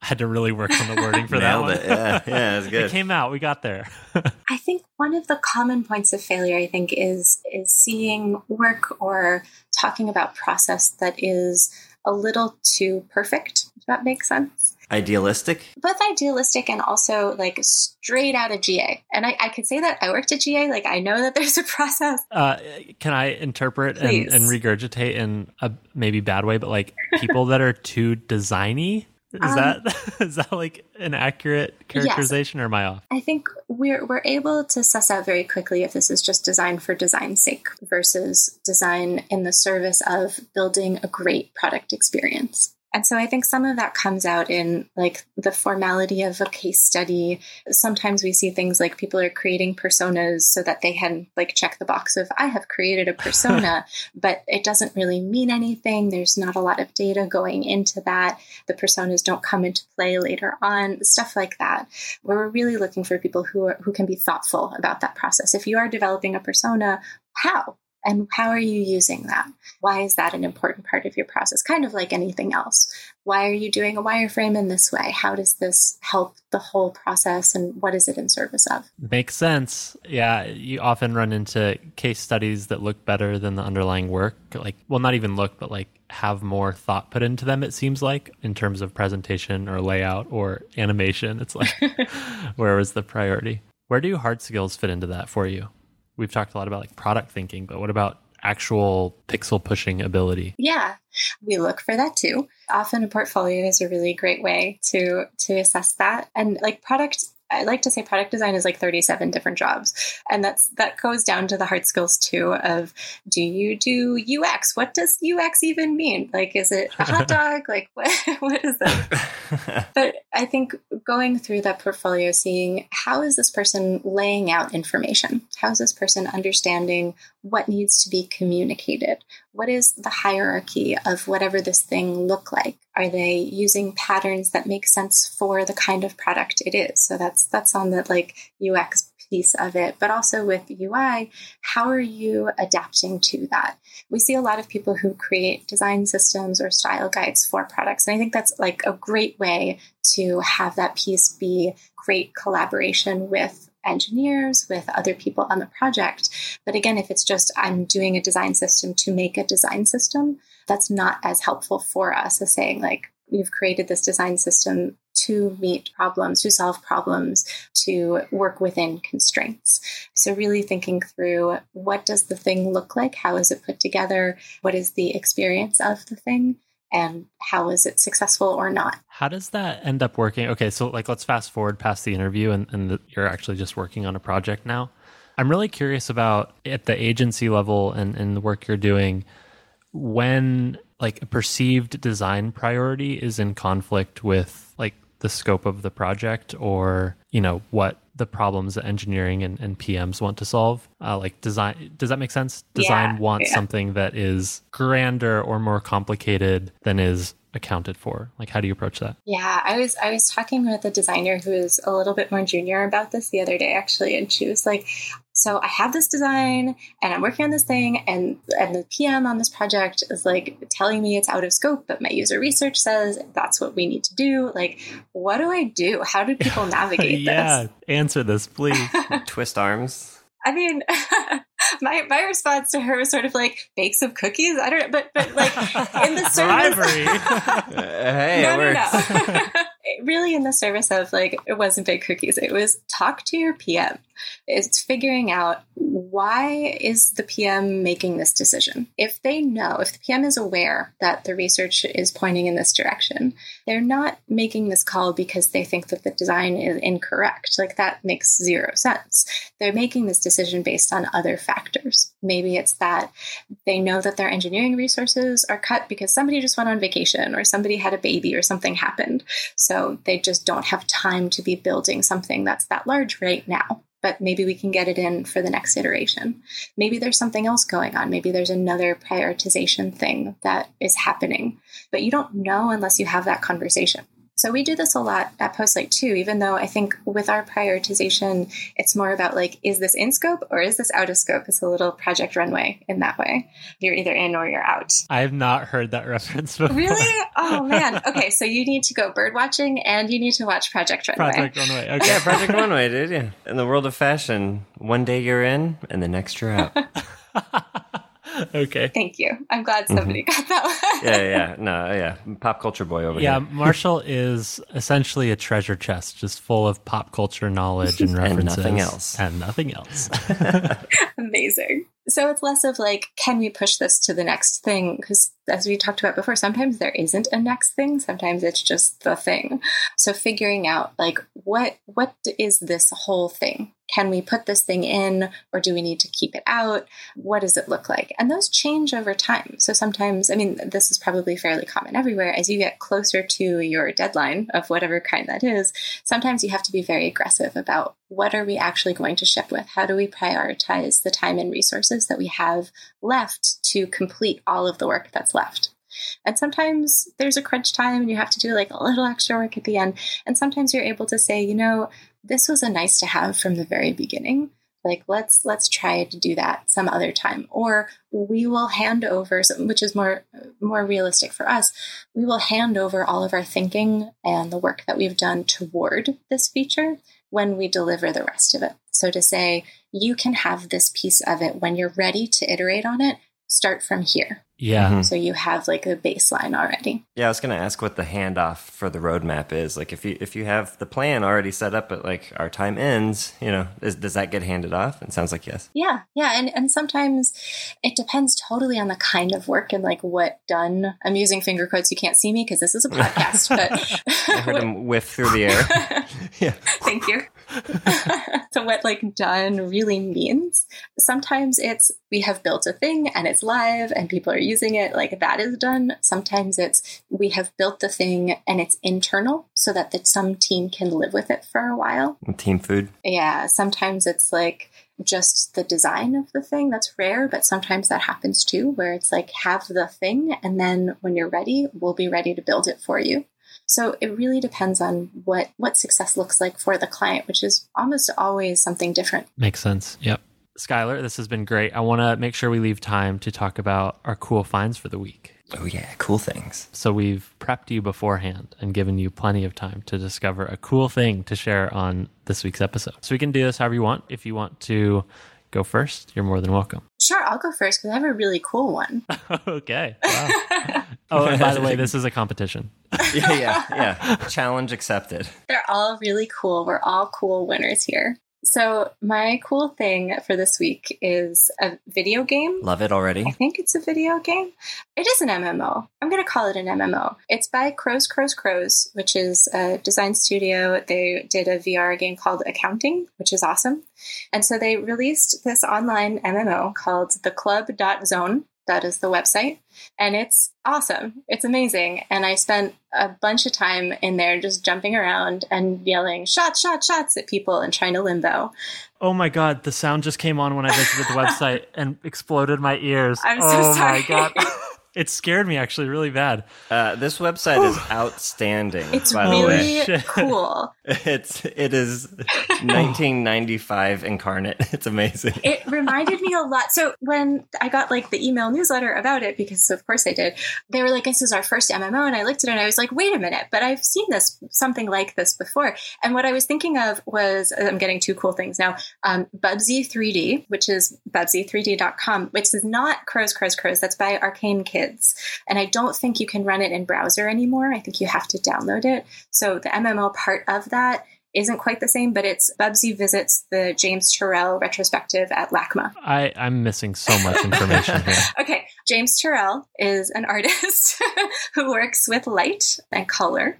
I had to really work on the wording for that one. It. Yeah, yeah, that's good. it came out. We got there. I think one of the common points of failure, I think, is is seeing work or talking about process that is a little too perfect. Does that make sense? Idealistic? Both idealistic and also like straight out of ga and I, I, could say that i worked at ga like i know that there's a process. Uh, can i interpret and, and, regurgitate in a maybe bad way but like people that are too designy? Is um, that is that like an accurate characterization yes. or am i off? I think we're we're able to suss out very quickly if this is just design for design's sake versus design in the service of building a great product experience and so I think some of that comes out in like the formality of a case study. Sometimes we see things like people are creating personas so that they can like check the box of I have created a persona, but it doesn't really mean anything. There's not a lot of data going into that. The personas don't come into play later on, stuff like that. Where we're really looking for people who are, who can be thoughtful about that process. If you are developing a persona, how? And how are you using that? Why is that an important part of your process? Kind of like anything else. Why are you doing a wireframe in this way? How does this help the whole process and what is it in service of? Makes sense. Yeah, you often run into case studies that look better than the underlying work. Like, well, not even look, but like have more thought put into them, it seems like, in terms of presentation or layout or animation. It's like, where was the priority? Where do hard skills fit into that for you? We've talked a lot about like product thinking, but what about actual pixel pushing ability? Yeah, we look for that too. Often a portfolio is a really great way to to assess that. And like product I like to say product design is like 37 different jobs. And that's that goes down to the hard skills too of do you do UX? What does UX even mean? Like is it a hot dog? like what what is that? but I think going through that portfolio seeing how is this person laying out information? How is this person understanding what needs to be communicated? What is the hierarchy of whatever this thing look like? Are they using patterns that make sense for the kind of product it is? So that's that's on the like UX piece of it, but also with UI, how are you adapting to that? We see a lot of people who create design systems or style guides for products. And I think that's like a great way to have that piece be great collaboration with engineers, with other people on the project. But again, if it's just I'm doing a design system to make a design system, that's not as helpful for us as saying, like, we've created this design system to meet problems, to solve problems, to work within constraints. So, really thinking through what does the thing look like? How is it put together? What is the experience of the thing? And how is it successful or not? How does that end up working? Okay, so like let's fast forward past the interview and, and the, you're actually just working on a project now. I'm really curious about at the agency level and, and the work you're doing when like a perceived design priority is in conflict with like the scope of the project or you know what the problems that engineering and, and pms want to solve uh, like design does that make sense design Yeah, wants yeah. something that is grander or more complicated than is accounted for like how do you approach that Yeah, I was I was talking with a designer who is a little bit more junior about this the other day actually, and she was like, "So I have this design, and I'm working on this thing, and and the PM on this project is like telling me it's out of scope, but my user research says that's what we need to do. Like, what do I do? How do people navigate yeah this?" answer this please Twist arms. I mean, my my response to her was sort of like bake some cookies. I don't know, but but like in the service. bribery Uh, hey, no, it no, works. no. really in the service of like it wasn't big cookies it was talk to your pm it's figuring out why is the pm making this decision. If they know if the pm is aware that the research is pointing in this direction they're not making this call because they think that the design is incorrect. Like that makes zero sense. They're making this decision based on other factors. Maybe it's that they know that their engineering resources are cut because somebody just went on vacation or somebody had a baby or something happened. So they just don't have time to be building something that's that large right now. But maybe we can get it in for the next iteration. Maybe there's something else going on. Maybe there's another prioritization thing that is happening. But you don't know unless you have that conversation. So we do this a lot at Postlight too, even though I think with our prioritization, it's more about like, is this in scope or is this out of scope? It's a little project runway in that way. You're either in or you're out. i have not heard that reference before Really? Oh man. Okay, so you need to go bird watching and you need to watch Project Runway. project runway okay Yeah, Project Runway, dude. Yeah. In the world of fashion, one day you're in, and the next you're out. okay Thank you. I'm glad mm-hmm. somebody got that one. yeah, yeah, no, yeah. Pop culture boy over Yeah, here. Yeah, Marshall is essentially a treasure chest, just full of pop culture knowledge and references. And references, nothing else. and nothing else. Amazing. So it's less of like, can we push this to the next thing? Because as we talked about before, sometimes there isn't a next thing. Sometimes it's just the thing. So figuring out like what what is this whole thing? Can we put this thing in or do we need to keep it out? What does it look like? And those change over time. So sometimes, I mean, this is probably fairly common everywhere. As you get closer to your deadline of whatever kind that is, sometimes you have to be very aggressive about what are we actually going to ship with? How do we prioritize the time and resources that we have left to complete all of the work that's left? And sometimes there's a crunch time and you have to do like a little extra work at the end. And sometimes you're able to say, you know, this was a nice to have from the very beginning. Like let's let's try to do that some other time. Or we will hand over, which is more more realistic for us. We will hand over all of our thinking and the work that we've done toward this feature when we deliver the rest of it. So to say, you can have this piece of it when you're ready to iterate on it, start from here. Yeah. Mhm. So you have like a baseline already. Yeah, I was gonna ask what the handoff for the roadmap is. Like, if you if you have the plan already set up, but like our time ends, you know, is, does that get handed off? It sounds like yes. Yeah, yeah, and and sometimes it depends totally on the kind of work and like what done. I'm using finger quotes. You can't see me because this is a podcast, but I heard but him whiff through the air. yeah. Thank you. so, what like done really means sometimes it's we have built a thing and it's live and people are using it, like that is done. Sometimes it's we have built the thing and it's internal so that, that some team can live with it for a while. Team food. Yeah, sometimes it's like just the design of the thing that's rare, but sometimes that happens too, where it's like have the thing and then when you're ready, we'll be ready to build it for you. So it really depends on what what success looks like for the client, which is almost always something different. Makes sense. Yep. Skylar, this has been great. I want to make sure we leave time to talk about our cool finds for the week. Oh yeah, cool things. So we've prepped you beforehand and given you plenty of time to discover a cool thing to share on this week's episode. So we can do this however you want. If you want to go first, you're more than welcome. Sure, I'll go first because I have a really cool one. okay. Wow. oh, and by the way, this is a competition. yeah, yeah, yeah. Challenge accepted. They're all really cool. We're all cool winners here. So, my cool thing for this week is a video game. Love it already. I think it's a video game. It is an MMO. I'm going to call it an MMO. It's by Crows, Crows, Crows, which is a design studio. They did a VR game called Accounting, which is awesome. And so they released this online MMO called the Club.zone. That is the website. And it's awesome. It's amazing. And I spent a bunch of time in there just jumping around and yelling shots, shots, shots at people and trying to limbo. Oh my god, the sound just came on when I visited the website and exploded my ears. I'm so oh sorry. my god. It scared me actually really bad. Uh, this website is outstanding. It's by the way. really cool. It's it is 1995 incarnate. It's amazing. It reminded me a lot. So when I got like the email newsletter about it, because of course I did, they were like, "This is our first MMO," and I looked at it and I was like, "Wait a minute!" But I've seen this something like this before. And what I was thinking of was, I'm getting two cool things now. Um, Bubsy 3D, which is bubsy3d.com, which is not Crows, Crows, Crows. That's by Arcane Kids, and I don't think you can run it in browser anymore. I think you have to download it. So the MMO part of that isn't quite the same, but it's Bubsy visits the James Turrell retrospective at LACMA. I, I'm missing so much information here. Okay, James Turrell is an artist who works with light and color,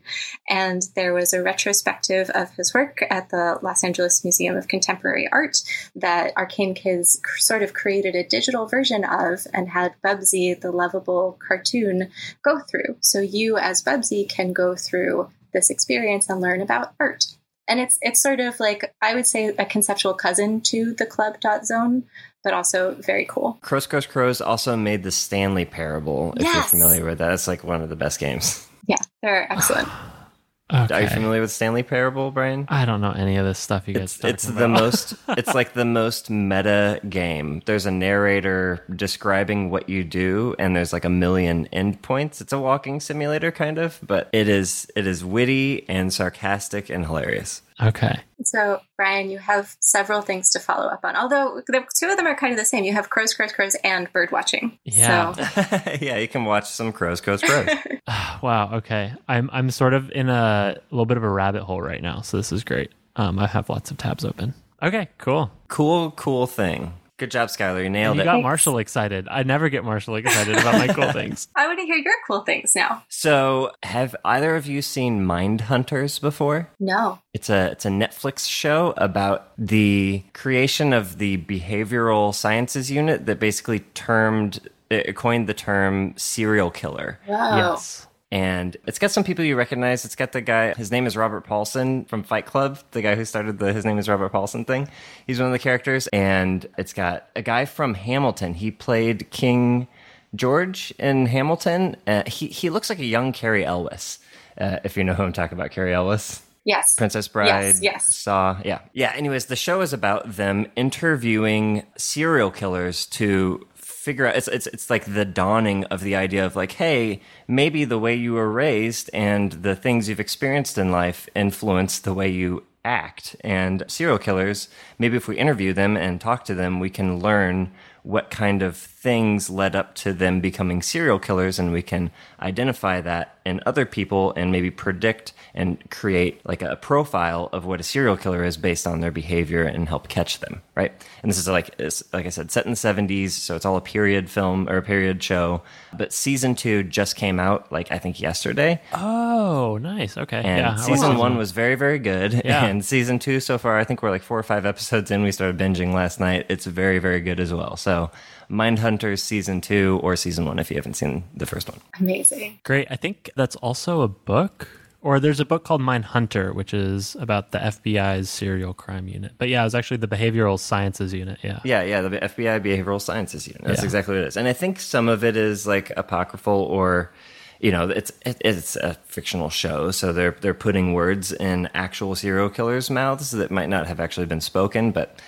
and there was a retrospective of his work at the Los Angeles Museum of Contemporary Art that Arcane Kids sort of created a digital version of and had Bubsy, the lovable cartoon, go through. So you, as Bubsy, can go through this experience and learn about art. And it's it's sort of like I would say a conceptual cousin to the club dot zone, but also very cool. Crows Crows Crows also made the Stanley Parable. If you're familiar with that, it's like one of the best games. Yeah, they're excellent. Are you familiar with Stanley Parable, Brian? I don't know any of this stuff you guys It's, it's the most it's like the most meta game. There's a narrator describing what you do and there's like a million endpoints. It's a walking simulator kind of but it is it is witty and sarcastic and hilarious Okay. So, Brian, you have several things to follow up on. Although the two of them are kind of the same. You have crows, crows, crows, and bird watching. Yeah. So, yeah you can watch some crows crows crows Wow. Okay. I'm I'm sort of in a little bit of a rabbit hole right now, so this is great. Um, I have lots of tabs open. Okay. Cool. cool cool thing good job skylar you nailed You it You got Thanks. Marshall excited. I never get Marshall excited about my cool things. I want to hear your cool things now. so have either of you seen mind hunters before No. It's a it's a Netflix show about the creation of the behavioral sciences unit that basically termed it coined the term serial killer. Whoa. Yes. And it's got some people you recognize. It's got the guy, his name is Robert Paulson from Fight Club, the guy who started the his name is Robert Paulson thing. He's one of the characters. And it's got a guy from Hamilton. He played King George in Hamilton. Uh, he, he looks like a young Cary Elwes, uh, if you know who I'm talking about, Cary Elwes. Yes. Princess Bride, Yes, yes. Saw, yeah, yeah. Anyways, the show is about them interviewing serial killers to figure out. It's it's it's like the dawning of the idea of like, hey, maybe the way you were raised and the things you've experienced in life influence the way you act. And serial killers, maybe if we interview them and talk to them, we can learn what kind of things led up to them becoming serial killers and we can identify that in other people and maybe predict and create like a profile of what a serial killer is based on their behavior and help catch them right and this is like it's, like i said set in the 70s so it's all a period film or a period show but season two just came out like i think yesterday Oh, nice. Okay. and yeah. Season one was very, very good. Yeah. And season two so far, I think we're like four or five episodes in. We started binging last night. It's very, very good as well. So, Mindhunters season two or season one if you haven't seen the first one. Amazing. great. I think that's also a book. Or there's a book called Mind Hunter, which is about the FBI's serial crime unit. But yeah, it was actually the behavioral sciences unit. Yeah. Yeah, yeah, the FBI Behavioral Sciences Unit. That's Yeah. exactly what it is. And I think some of it is like apocryphal or you know, it's it's a fictional show, so they're they're putting words in actual serial killers' mouths that might not have actually been spoken, but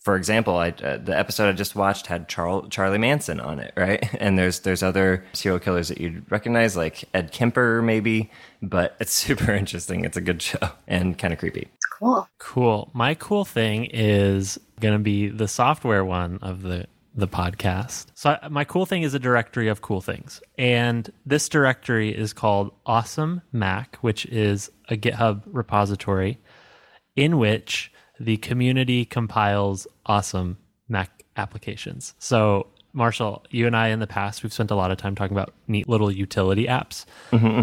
for example, I, uh, the episode I just watched had Charl- Charlie Manson on it, right? And there's there's other serial killers that you'd recognize, like Ed Kemper, maybe. But it's super interesting. It's a good show and kind of creepy. Cool. Cool. My cool thing is going to be the software one of the the podcast. So, I, my cool thing is a directory of cool things. And this directory is called Awesome Mac, which is a GitHub repository in which the community compiles awesome Mac applications. So, Marshall, you and I in the past, we've spent a lot of time talking about neat little utility apps.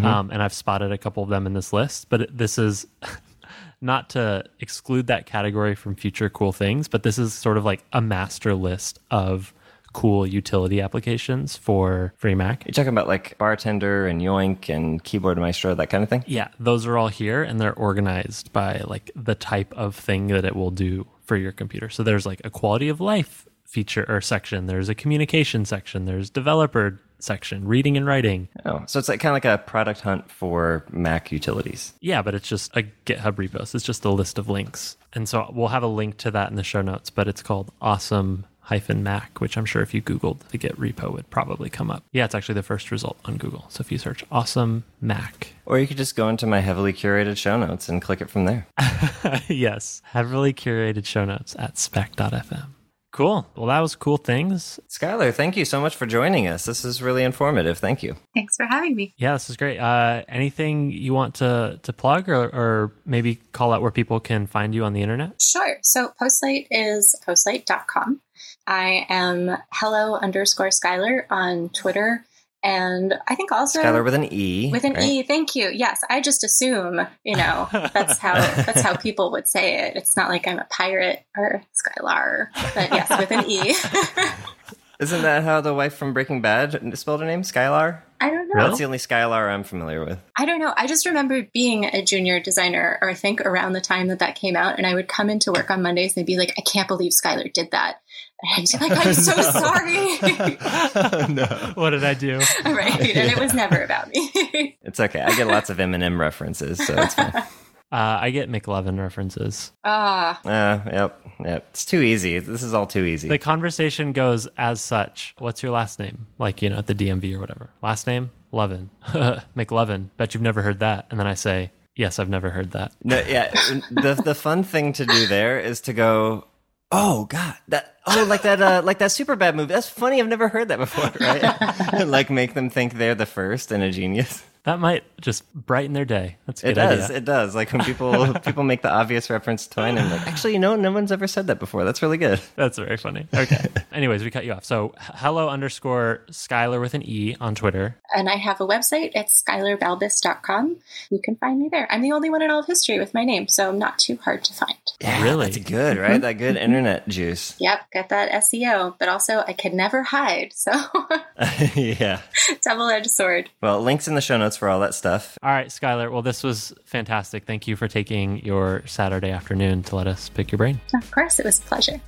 Um, and I've spotted a couple of them in this list, but this is not to exclude that category from future cool things, but this is sort of like a master list of cool utility applications for free Mac. You're talking about like Bartender and Yoink and Keyboard Maestro, that kind of thing? Yeah, those are all here and they're organized by like the type of thing that it will do for your computer. So there's like a quality of life feature or section, there's a communication section, there's developer section, reading and writing. Oh, so it's like kind of like a product hunt for Mac utilities. Yeah, but it's just a GitHub repo. So it's just a list of links. And so we'll have a link to that in the show notes, but it's called awesome hyphen Mac, which I'm sure if you Googled the Git repo would probably come up. Yeah, it's actually the first result on Google. So if you search awesome Mac, Or you could just go into my heavily curated show notes and click it from there. yes, heavily curated show notes at spec.fm. Cool. Well, that was cool things. Skylar, thank you so much for joining us. This is really informative. Thank you. Thanks for having me. Yeah, this is great. Uh, anything you want to, to plug or, or maybe call out where people can find you on the internet? Sure. So Postlight is postlight.com. I am hello underscore Skylar on Twitter. And I think also Skylar with an E. with an right? E. Thank you. Yes, I just assume, you know, that's how that's how people would say it. It's not like I'm a pirate or Skylar, but yes, with an E. Isn't that how the wife from Breaking Bad spelled her name? Skylar? I don't know. Really? That's the only Skylar I'm familiar with. I don't know. I just remember being a junior designer, or I think around the time that that came out, and I would come into work on Mondays and they'd be like, "I can't believe Skylar did that." And I'd be like, "I'm so sorry." no. What did I do? right, and it was never about me. It's okay. I get lots of Eminem references, so it's fine. Uh, I get McLovin references. Ah, Uh, yep, yep. It's too easy. This is all too easy. The conversation goes as such. What's your last name? Like, you know, at the DMV or whatever. Last name? Lovin. McLovin. Bet you've never heard that. And then I say, yes, I've never heard that. No, yeah. The the fun thing to do there is to go, oh god, that oh like that uh like that super bad movie. That's funny. I've never heard that before, right? like make them think they're the first and a genius. That might just brighten their day. That's a It does. idea. It does. Like when people people make the obvious reference to Twine and like, actually, you know, no one's ever said that before. That's really good. That's very funny. Okay. Anyways, we cut you off. So hello underscore Skylar with an E on Twitter. and I have a website. It's skylarbalbus.com. You can find me there. I'm the only one in all of history with my name, so I'm not too hard to find. Yeah, Really? That's good, right? Mm-hmm. That good mm-hmm. internet juice. Yep, got that SEO, but also I could never hide. So yeah. double edged sword. Well, links in the show notes for all that stuff. All right, Skylar. Well, this was fantastic. Thank you for taking your Saturday afternoon to let us pick your brain. Of course, it was a pleasure.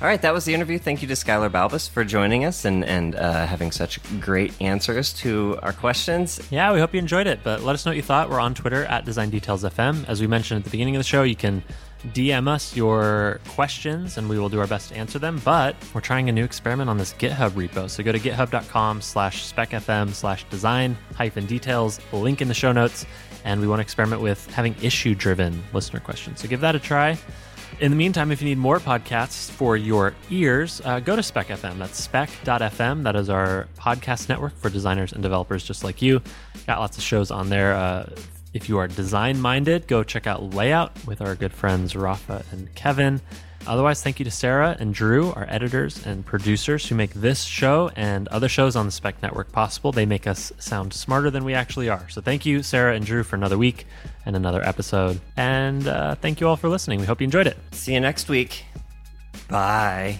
All right, that was the interview. Thank you to Skylar Balbus for joining us and and uh, having such great answers to our questions. Yeah, we hope you enjoyed it, but let us know what you thought. We're on Twitter at Design Details FM. As we mentioned at the beginning of the show, you can DM us your questions and we will do our best to answer them. But we're trying a new experiment on this GitHub repo. So go to github.com slash specfm slash design hyphen details, link in the show notes, and we want to experiment with having issue driven listener questions. So give that a try. In the meantime, if you need more podcasts for your ears, uh, go to Spec FM. That's spec.fm. That is our podcast network for designers and developers just like you. Got lots of shows on there. Uh, if you are design minded, go check out Layout with our good friends Rafa and Kevin. Otherwise, thank you to Sarah and Drew, our editors and producers who make this show and other shows on the Spec Network possible. They make us sound smarter than we actually are. So thank you, Sarah and Drew, for another week and another episode. And uh, thank you all for listening. We hope you enjoyed it. See you next week. Bye.